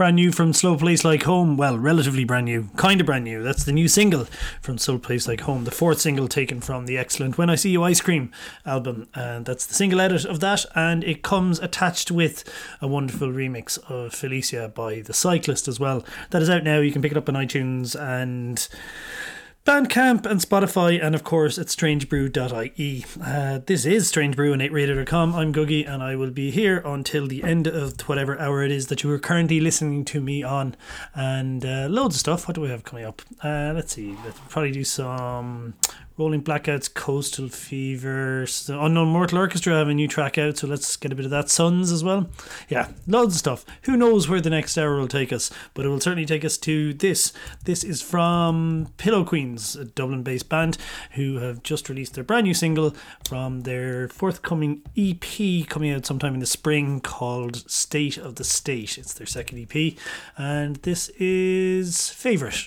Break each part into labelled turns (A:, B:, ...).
A: Brand new from Slow Place Like Home. Well, relatively brand new, kind of brand new. That's the new single from Slow Place Like Home, the fourth single taken from the excellent When I See You Ice Cream album. And that's the single edit of that. And it comes attached with a wonderful remix of Felicia by The Cyclist as well. That is out now. You can pick it up on iTunes and Bandcamp and Spotify, and of course at strangebrew.ie. Uh, this is Strange Brew and 8radio.com. I'm Googie, and I will be here until the end of whatever hour it is that you are currently listening to me on. And uh, loads of stuff. What do we have coming up? Uh, let's see. Let's probably do some Rolling Blackouts, Coastal Fever, The Unknown Mortal Orchestra have a new track out, so let's get a bit of that. Suuns as well. Yeah, loads of stuff. Who knows where the next hour will take us, but it will certainly take us to this. This is from Pillow Queens, a Dublin based band who have just released their brand new single from their forthcoming EP coming out sometime in the spring called State of the State. It's their second EP, and this is Favourite.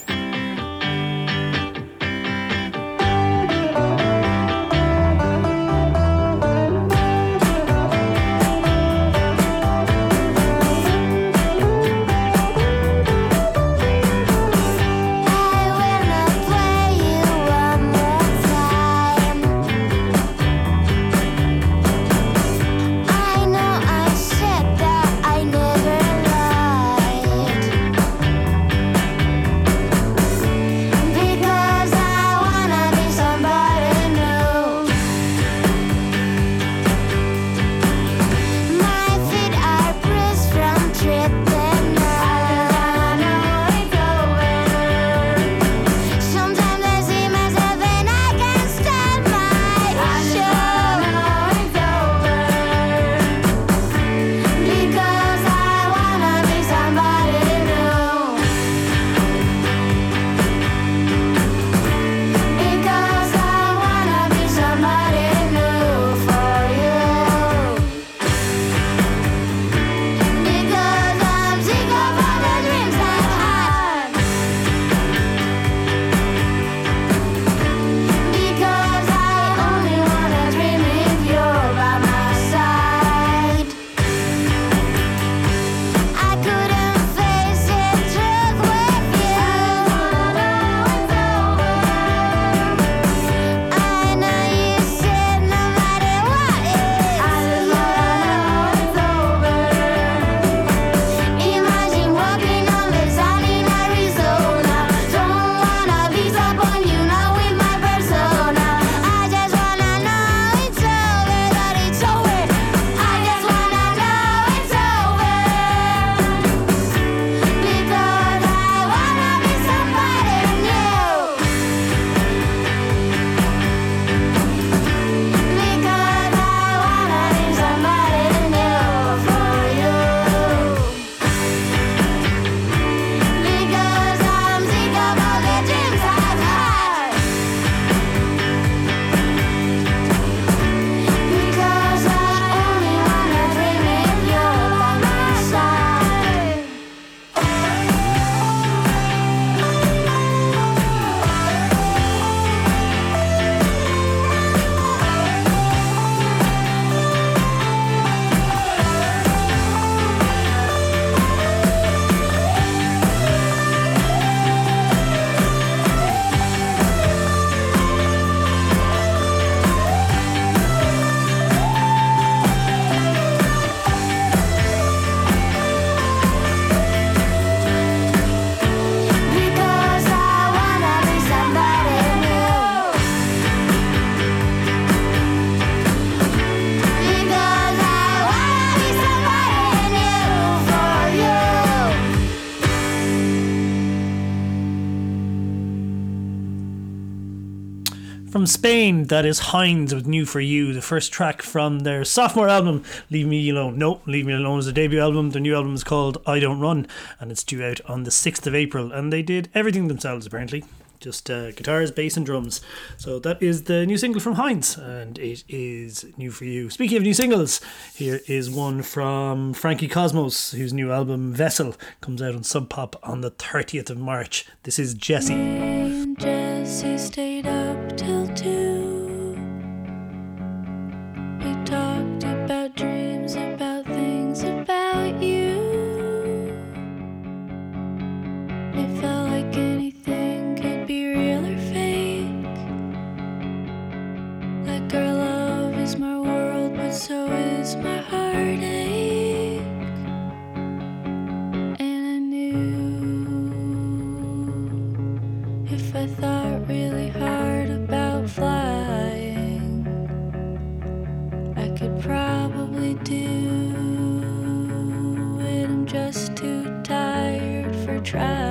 A: From Spain, that is Hinds with New For You, the first track from their sophomore album, Leave Me Alone. No, Leave Me Alone is a debut album. Their new album is called I Don't Run, and it's due out on the 6th of April. And they did everything themselves, apparently. Just uh, guitars, bass, and drums. So that is the new single from Hinds, and it is new for you. Speaking of new singles, here is one from Frankie Cosmos, whose new album Vessel comes out on Sub Pop on the 30th of March. This is Jesse.
B: Jesse stayed up till two. So is my heartache. And I knew if I thought really hard about flying, I could probably do it. I'm just too tired for trying.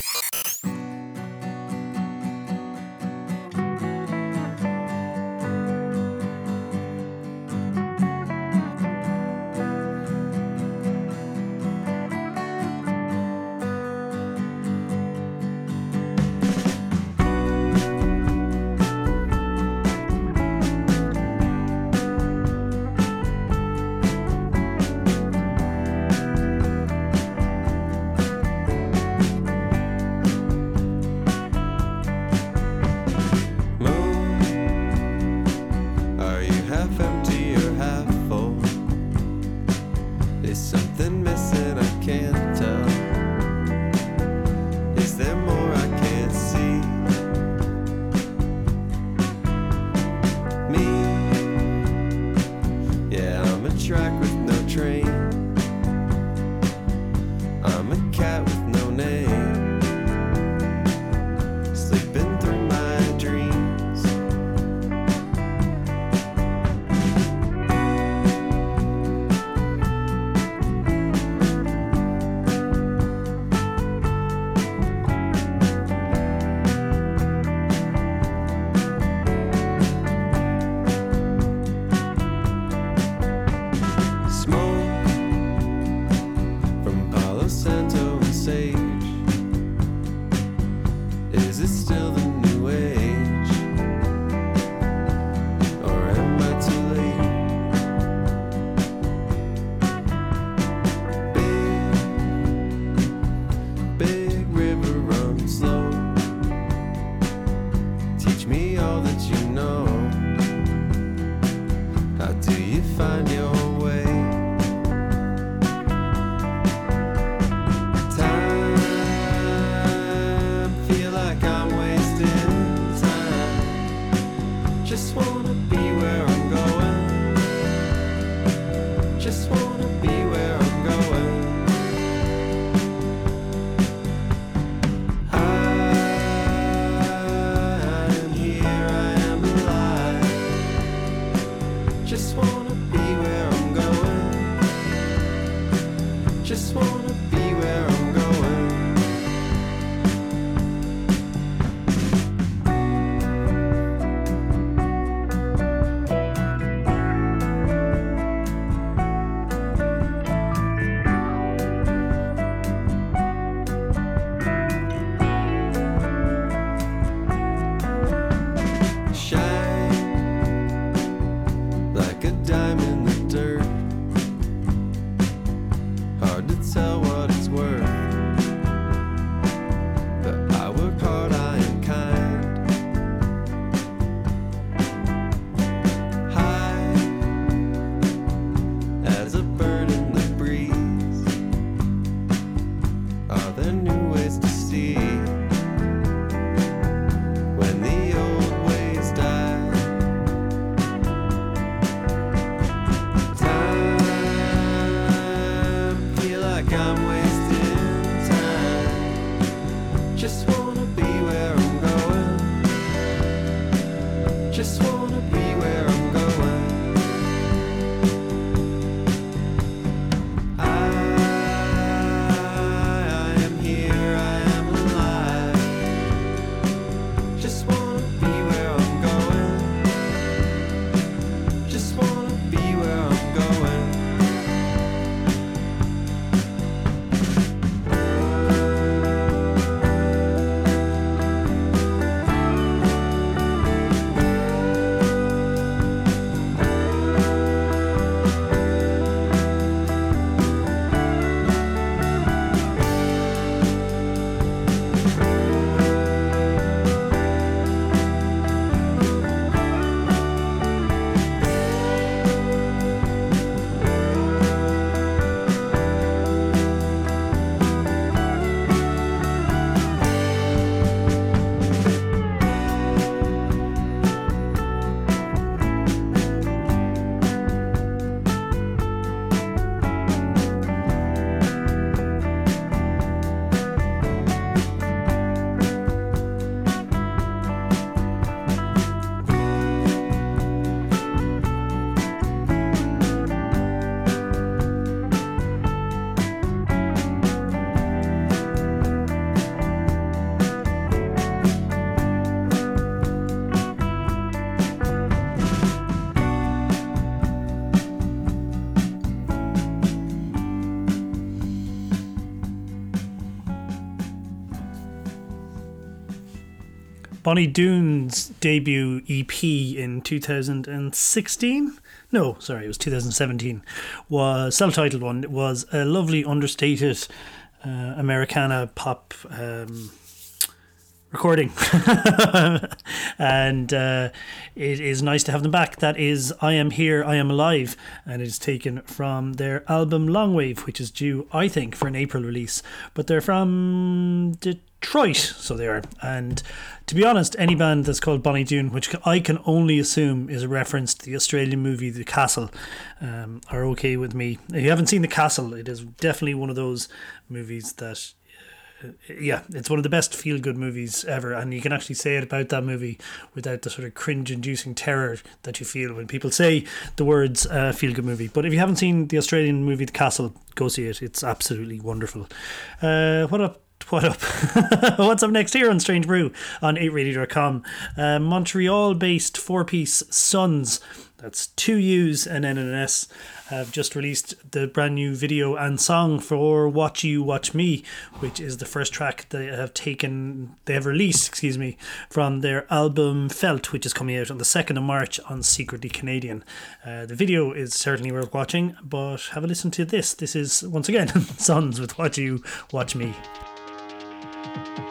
A: Bonny Doon's debut EP in 2016. No, sorry, it was 2017. Was self-titled one. It was a lovely, understated uh, Americana pop um, recording, and uh, it is nice to have them back. That is "I Am Here, I Am Alive," and it is taken from their album Long Wave, which is due, I think, for an April release. But they're from Detroit, so they are. And to be honest, any band that's called Bonny Doon, which I can only assume is a reference to the Australian movie The Castle, um, are okay with me. If you haven't seen The Castle, it is definitely one of those movies that yeah, it's one of the best feel good movies ever, and you can actually say it about that movie without the sort of cringe inducing terror that you feel when people say the words uh, feel good movie. But if you haven't seen the Australian movie The Castle, go see it. It's absolutely wonderful. Uh, what up? What up? What's up next here on Strange Brew on 8radio.com? Uh, Montreal based four piece Suuns that's two U's and then an S. Have just released the brand new video and song for Watch You Watch Me, which is the first track they have taken, they have released, excuse me, from their album Felt, which is coming out on the 2nd of March on Secretly Canadian. Uh, the video is certainly worth watching, but have a listen to this. This is, once again, Suuns with Watch You Watch Me.
B: Never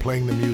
C: playing the music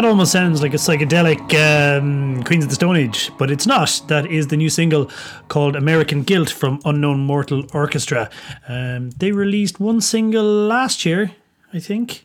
A: That almost sounds like a psychedelic um, Queens of the Stone Age, but it's not. That is the new single called American Guilt from Unknown Mortal Orchestra. Um, they released one single last year, I think.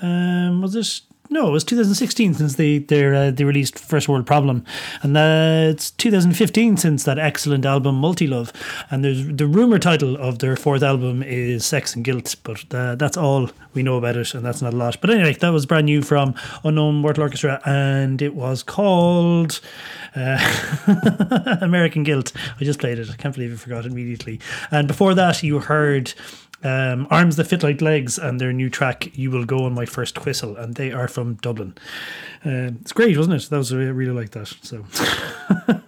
A: Um, was it? No, it was 2016 since they uh, they released First World Problem, and uh, it's 2015 since that excellent album Multi Love. And there's the rumor title of their fourth album is Sex and Guilt, but uh, that's all we know about it, and that's not a lot. But anyway, that was brand new from Unknown Mortal Orchestra, and it was called uh, American Guilt. I just played it. I can't believe I forgot it immediately. And before that, you heard um, Arms That Fit Like Legs and their new track, You Will Go on My First Whistle, and they are from Dublin. Um, it's great, wasn't it? That was I really like that. So.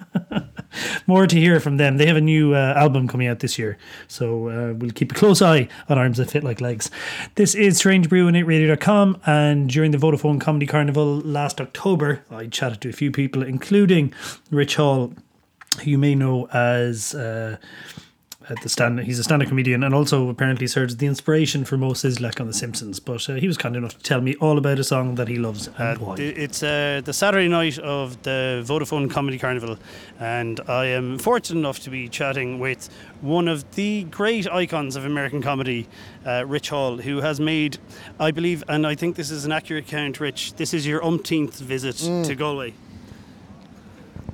A: More to hear from them. They have a new uh, album coming out this year, so uh, we'll keep a close eye on Arms That Fit Like Legs. This is Strange Brew on 8radio.com, and during the Vodafone Comedy Carnival last October, I chatted to a few people, including Rich Hall, who you may know as. Uh, at the stand. He's a stand-up comedian and also apparently serves as the inspiration for Moe Szyslak on The Simpsons. But uh, he was kind enough to tell me all about a song that he loves and why.
D: The- It's uh, the Saturday night of the Vodafone Comedy Carnival, and I am fortunate enough to be chatting with one of the great icons of American comedy, uh, Rich Hall, who has made, I believe, and I think this is an accurate count, Rich, this is your umpteenth visit to Galway.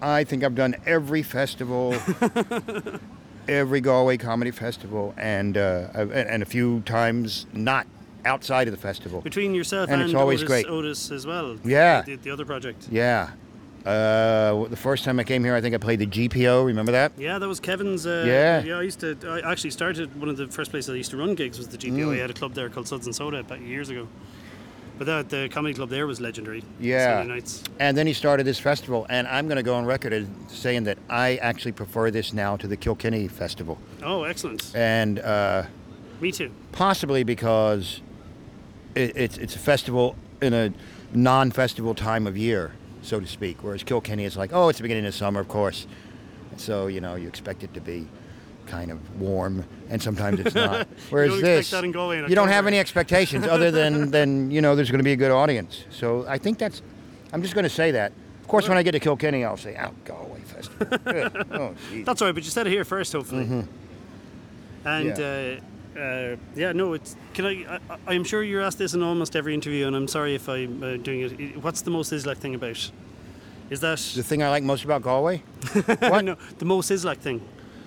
E: I think I've done every festival, every Galway comedy festival, and uh, and and a few times not outside of the festival.
D: Between yourself
E: And
D: and,
E: it's always
D: Otis,
E: great.
D: Otis as well.
E: Yeah.
D: The, the other project.
E: Yeah. Uh, the first time I came here, I think I played the GPO. Remember that?
D: Yeah, that was Kevin's. Uh,
E: Yeah.
D: yeah. I used to. I actually started one of the first places I used to run gigs was the GPO.
E: Mm.
D: I had a club there called Suds and Soda about years ago. But that the comedy club there was legendary.
E: Yeah.
D: Sunday nights.
E: And then he started this festival, and I'm going to go on record as saying that I actually prefer this now to the Kilkenny Festival,
D: Oh, excellent.
E: and uh,
D: Me too.
E: possibly because it, it's it's a festival in a non-festival time of year, so to speak. Whereas Kilkenny is like, oh, it's the beginning of summer, of course. So you know you expect it to be kind of warm, and sometimes it's not. Whereas
D: don't
E: this,
D: that in Galway in
E: you don't have any expectations other than than you know there's going to be a good audience. So I think that's. I'm just going to say that. Of course, when I get to Kilkenny, I'll say, "Oh, Galway Festival." Oh.
D: That's all right, but you said it here first, hopefully.
E: Mm-hmm.
D: And uh, uh, yeah, no, it's. Can I, I? I'm sure you're asked this in almost every interview, and I'm sorry if I'm uh, doing it. What's the most Szyslak thing about? Is that
E: the thing I like most about Galway. what?
D: no the most Szyslak thing?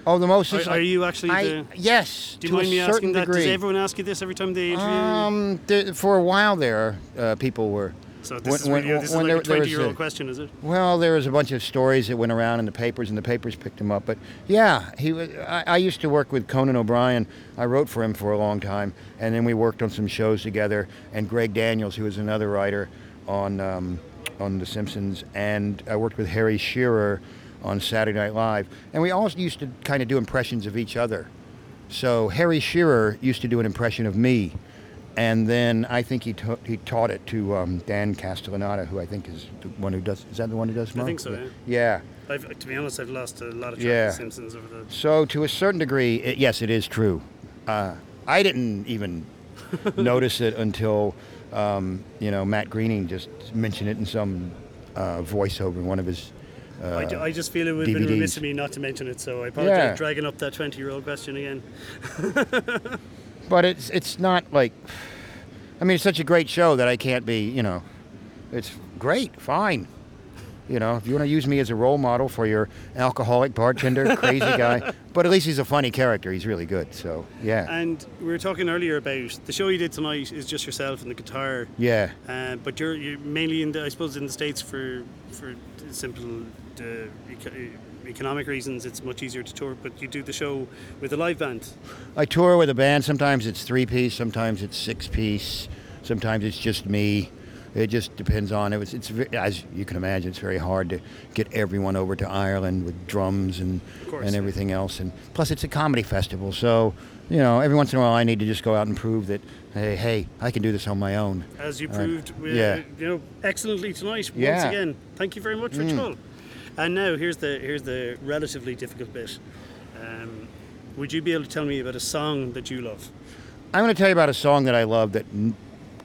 E: Oh, the most.
D: Are, are you actually
E: I,
D: the?
E: yes.
D: Do you
E: to
D: mind
E: a
D: me
E: certain
D: asking that?
E: degree.
D: Does everyone ask you this every time they interview?
E: Um, for a while there, uh, people were.
D: so this is, really, this is
E: when
D: like
E: there-
D: a 20 year old question, is it?
E: Well, there was a bunch of stories that went around in the papers, and the papers picked him up. But yeah, he was. I, I used to work with Conan O'Brien. I wrote for him for a long time, and then we worked on some shows together. And Greg Daniels, who was another writer on um, on The Simpsons, and I worked with Harry Shearer on Saturday Night Live, and we all used to kind of do impressions of each other. So Harry Shearer used to do an impression of me, and then I think he ta- he taught it to um, Dan Castellaneta, who I think is the one who does. Is that the one who does?
D: I think so, yeah.
E: Yeah.
D: I've, to be honest, I've lost a lot of track
E: Yeah.
D: of Simpsons over the.
E: So to a certain degree, it, yes, it is true. Uh, I didn't even notice it until um, you know Matt Groening just mentioned it in some uh, voiceover in one of his. Uh,
D: I, ju- I just feel it would have been remiss of me not to mention it, so I apologize
E: Yeah.
D: dragging up that 20 year old question again.
E: but it's it's not like. I mean, it's such a great show that I can't be. You know, it's great, fine. You know, if you want to use me as a role model for your alcoholic bartender, crazy guy, but at least he's a funny character. He's really good. So yeah,
D: And we were talking earlier about the show you did tonight is just yourself and the guitar,
E: yeah.
D: uh, but you're, you're mainly in the, I suppose, in the States for, for simple uh, economic reasons. It's much easier to tour, but you do the show with a live band.
E: I tour with a band. Sometimes it's three piece, sometimes it's six piece, sometimes it's just me. It just depends on it. Was, it's as you can imagine, it's very hard to get everyone over to Ireland with drums and
D: course,
E: and
D: yeah.
E: everything else. And plus, it's a comedy festival, so you know, every once in a while, I need to just go out and prove that hey, hey, I can do this on my own.
D: As you
E: Uh,
D: proved, uh,
E: yeah.
D: you know, excellently tonight. Once
E: Yeah. Mm.
D: again, thank you very much, Rich Hall. And now here's the here's the relatively difficult bit. Um, would you be able to tell me about a song that you love?
E: I'm going to tell you about a song that I love that n-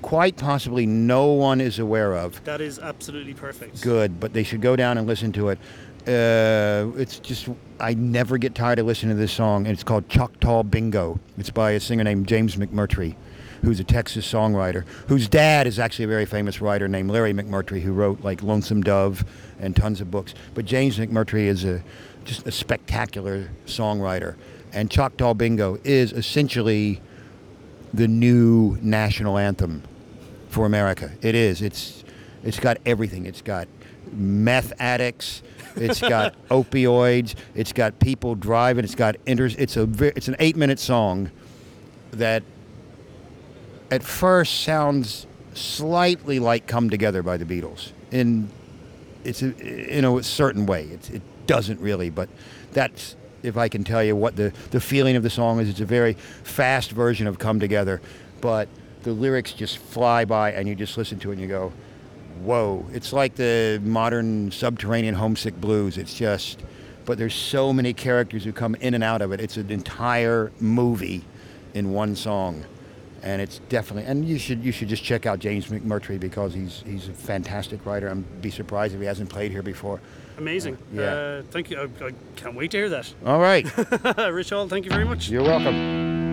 E: quite possibly no one is aware of.
D: That is absolutely perfect.
E: Good, but they should go down and listen to it. Uh, it's just I never get tired of listening to this song, and it's called Choctaw Bingo. It's by a singer named James McMurtry, who's a Texas songwriter, whose dad is actually a very famous writer named Larry McMurtry, who wrote like Lonesome Dove and tons of books. But James McMurtry is a just a spectacular songwriter, and Choctaw Bingo is essentially the new national anthem for America. It is. It's it's got everything. It's got meth addicts. It's got opioids. It's got people driving. It's got inter- It's a it's an eight minute song that at first sounds slightly like "Come Together" by the Beatles. In it's a, in a certain way. It, it doesn't really, but that's if I can tell you what the the feeling of the song is. It's a very fast version of "Come Together," but the lyrics just fly by, and you just listen to it and you go, "Whoa!" It's like the modern subterranean homesick blues. It's just, but there's so many characters who come in and out of it. It's an entire movie in one song and it's definitely and you should you should just check out James McMurtry because he's he's a fantastic writer. I'd be surprised if he hasn't played here before.
D: Amazing.
E: Yeah.
D: Uh, thank you. I, I can't wait to hear that.
E: All right,
D: Rich Hall, thank you very much.
E: you're welcome.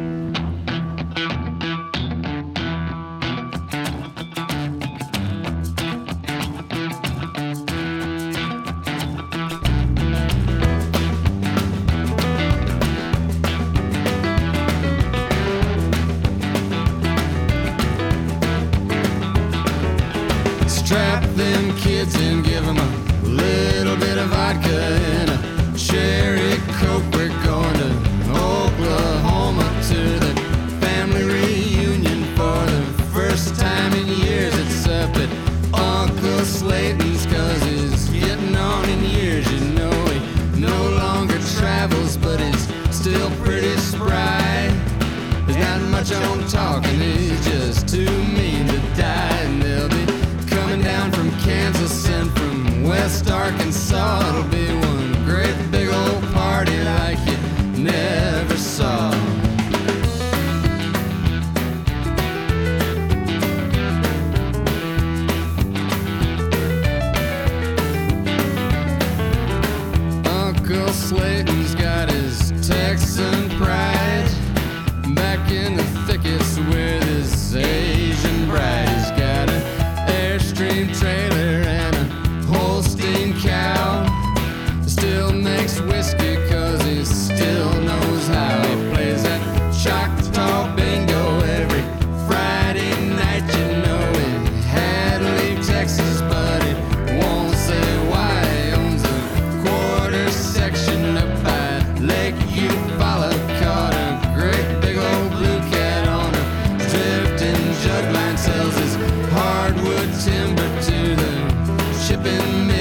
F: Shipping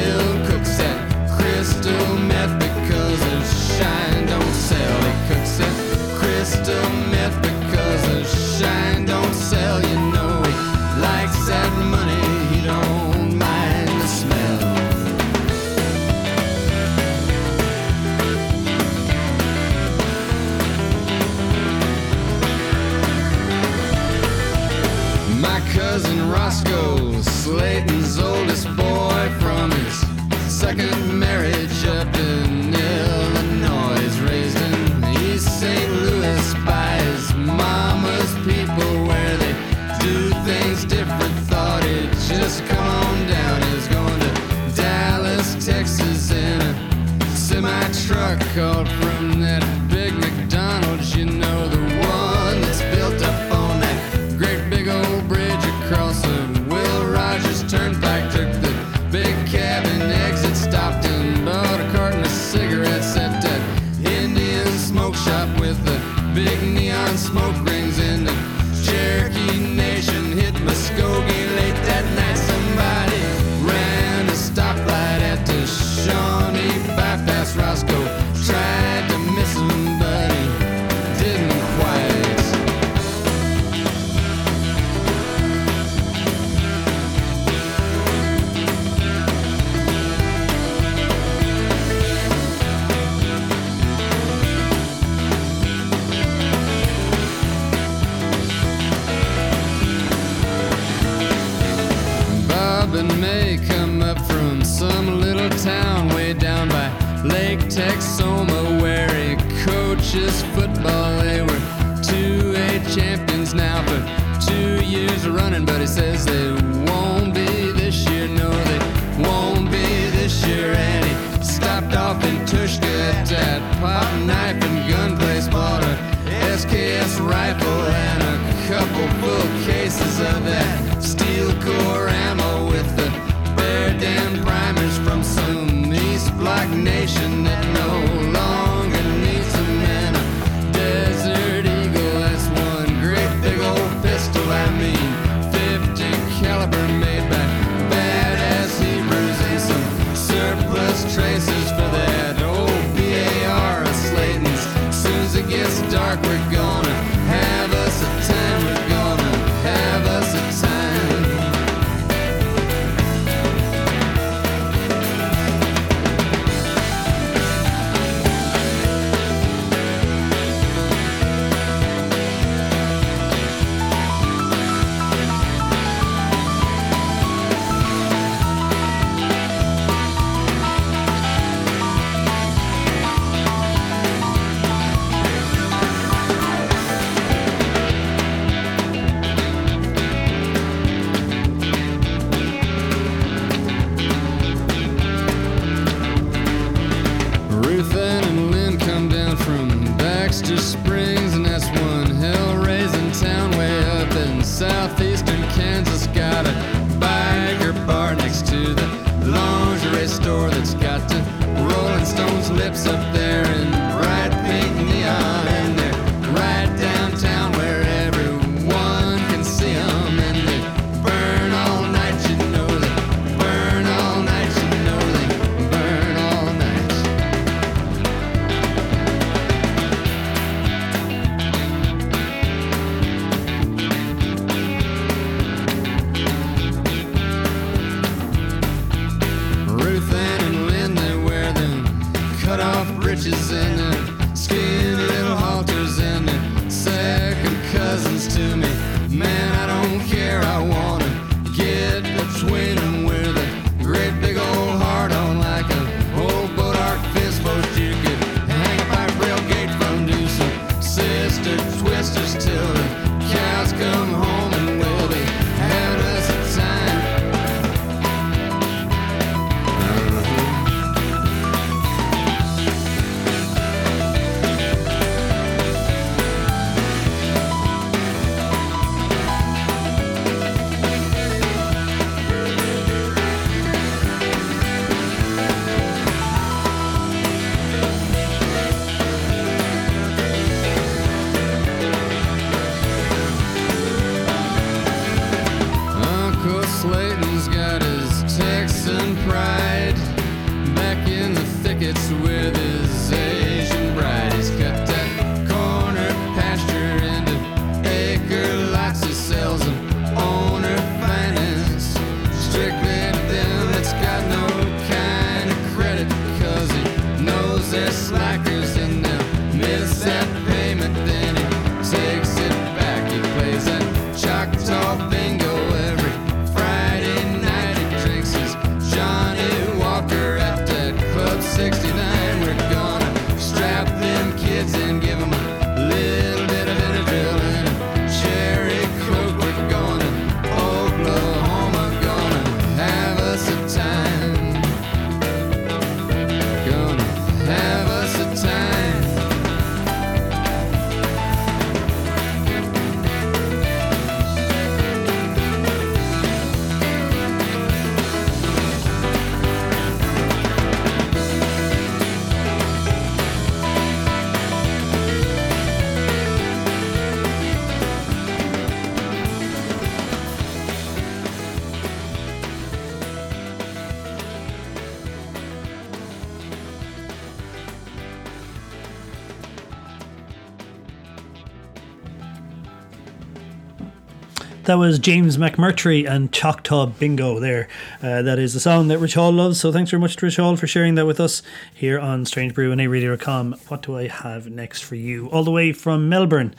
F: that
A: was James McMurtry and Choctaw Bingo there. Uh, that is the song that Rich Hall loves. So thanks very much to Rich Hall for sharing that with us here on Strange Brew 8radio.com. What do I have next for you? All the way from Melbourne.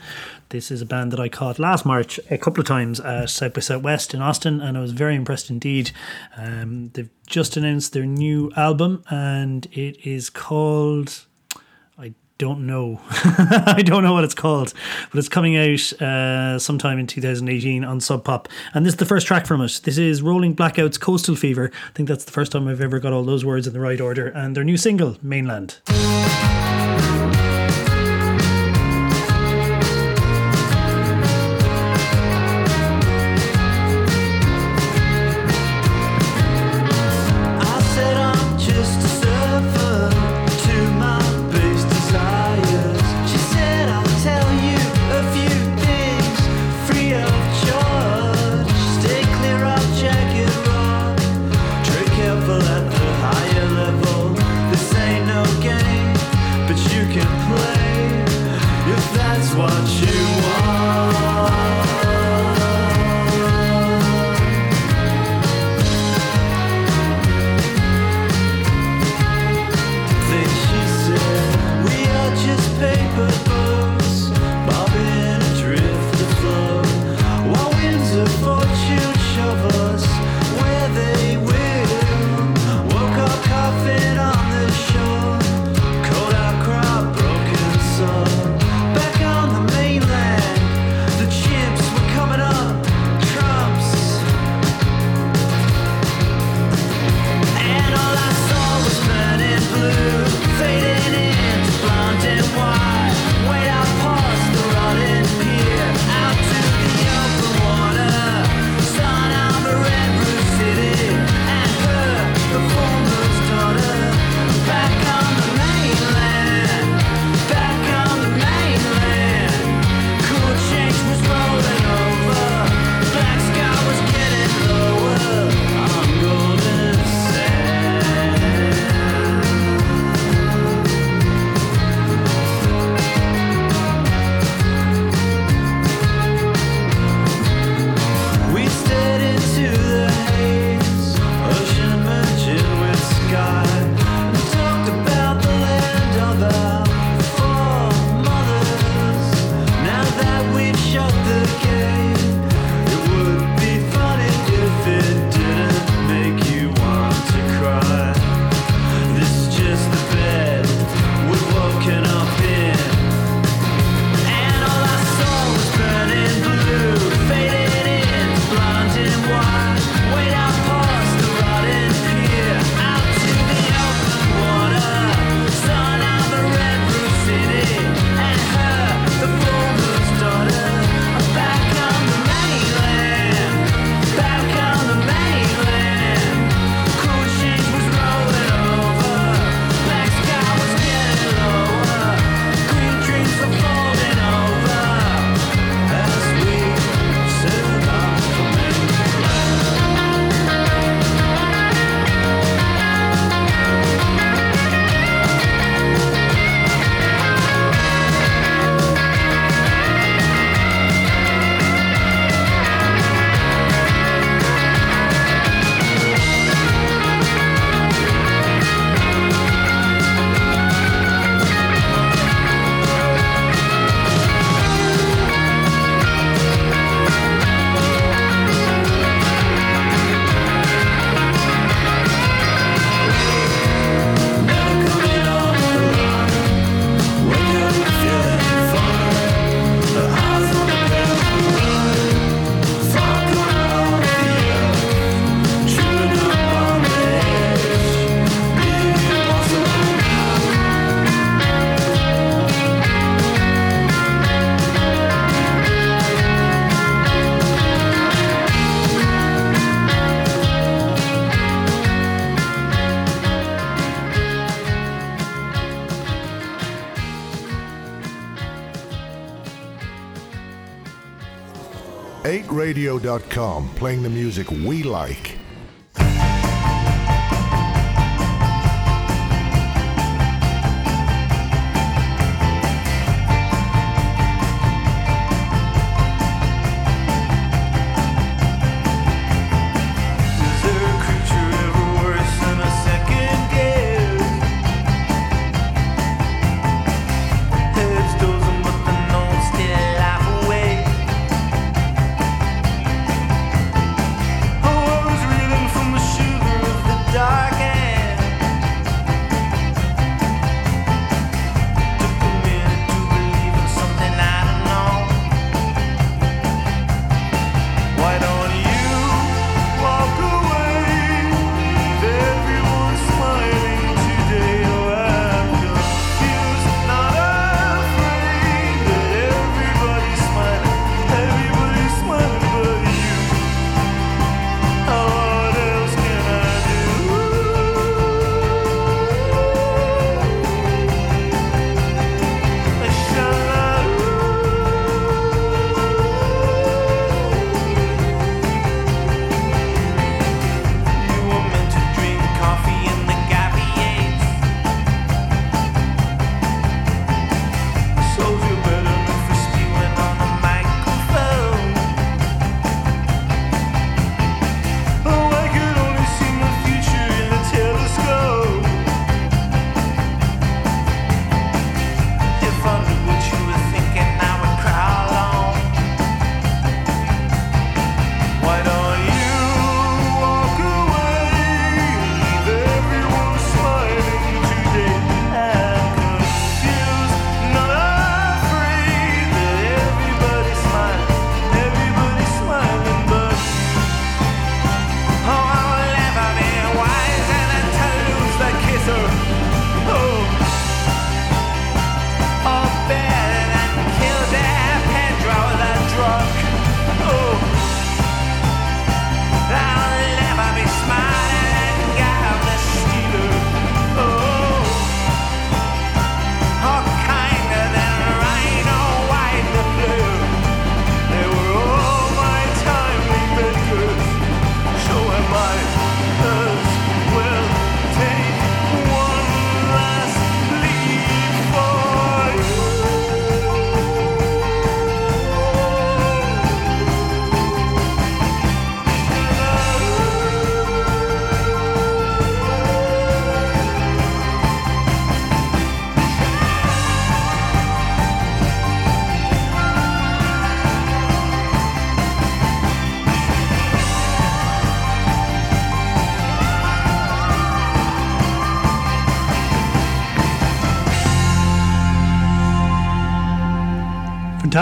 A: This is a band that I caught last March a couple of times at South by Southwest in Austin, and I was very impressed indeed. Um, they've just announced their new album, and it is called
G: don't know. I don't know what it's called, but it's coming out uh, sometime in 2018 on Sub Pop. And this is the first track from it. This is Rolling Blackouts Coastal Fever. I think that's the first time I've ever got all those words in the right order. And their new single, Mainland.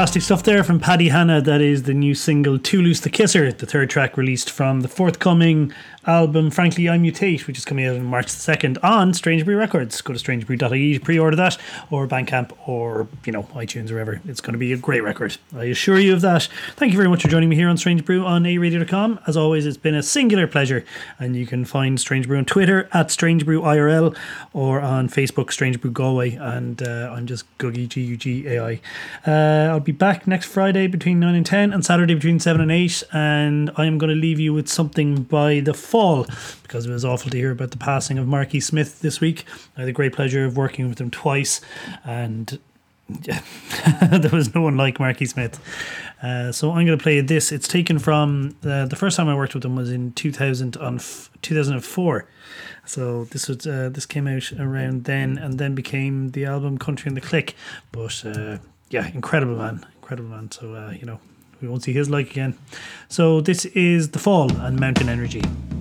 A: Fantastic stuff there from Paddy Hanna. That is the new single Too Loose the Kisser, the third track released from the forthcoming album Frankly I Mutate, which is coming out on March the 2nd on Strange Brew Records. Go to strangebrew.ie to pre order that, or Bandcamp, or you know, iTunes or wherever. It's going to be a great record. I assure you of that. Thank you very much for joining me here on Strange Brew on 8radio.com. As always, it's been a singular pleasure, and you can find Strange Brew on Twitter at Strange Brew IRL or on Facebook Strange Brew Galway, and uh, I'm just Guggy G U G A I. Uh, I'll be back next Friday between 9 and 10 and Saturday between 7 and 8. And I am going to leave you with something by The Fall because it was awful to hear about the passing of Marky Smith this week. I had the great pleasure of working with him twice and yeah, there was no one like Marky Smith. Uh, so I'm going to play this. It's taken from uh, the first time I worked with him was in 2000 on f- 2004. So this was uh, this came out around then, and then became the album Country and the Click. But uh, yeah, incredible man, incredible man. So uh, you know we won't see his like again. So this is the Fall and Mountain
G: Energei.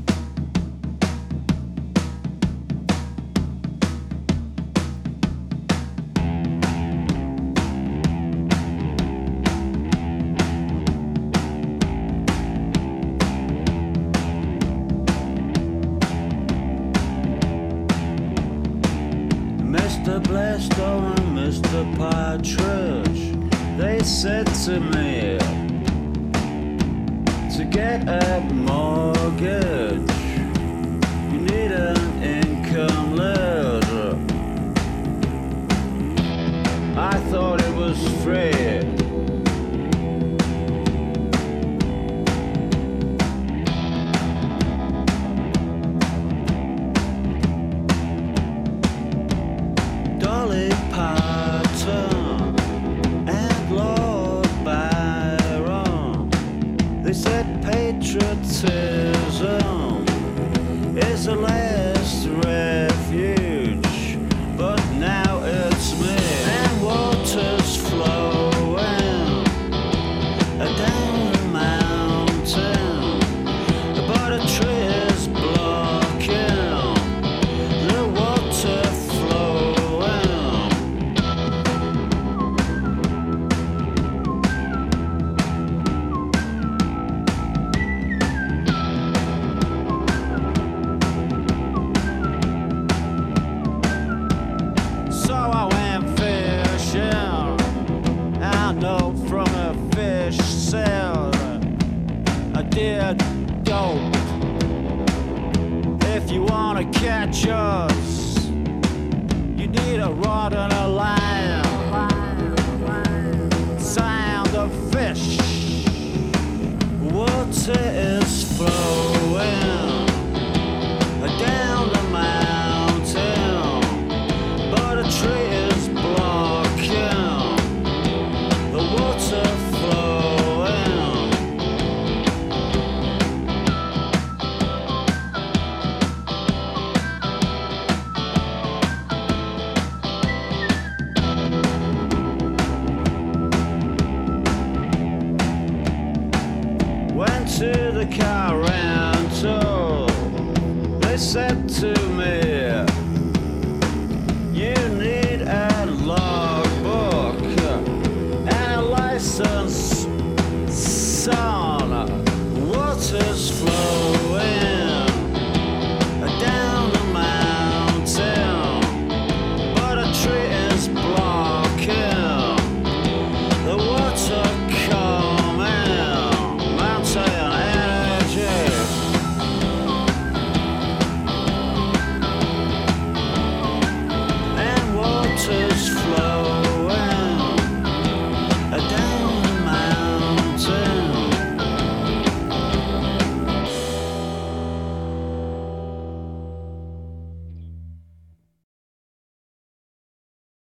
G: Dope. If you wanna catch us, you need a rod and a line. Sound of fish. Water is flowing.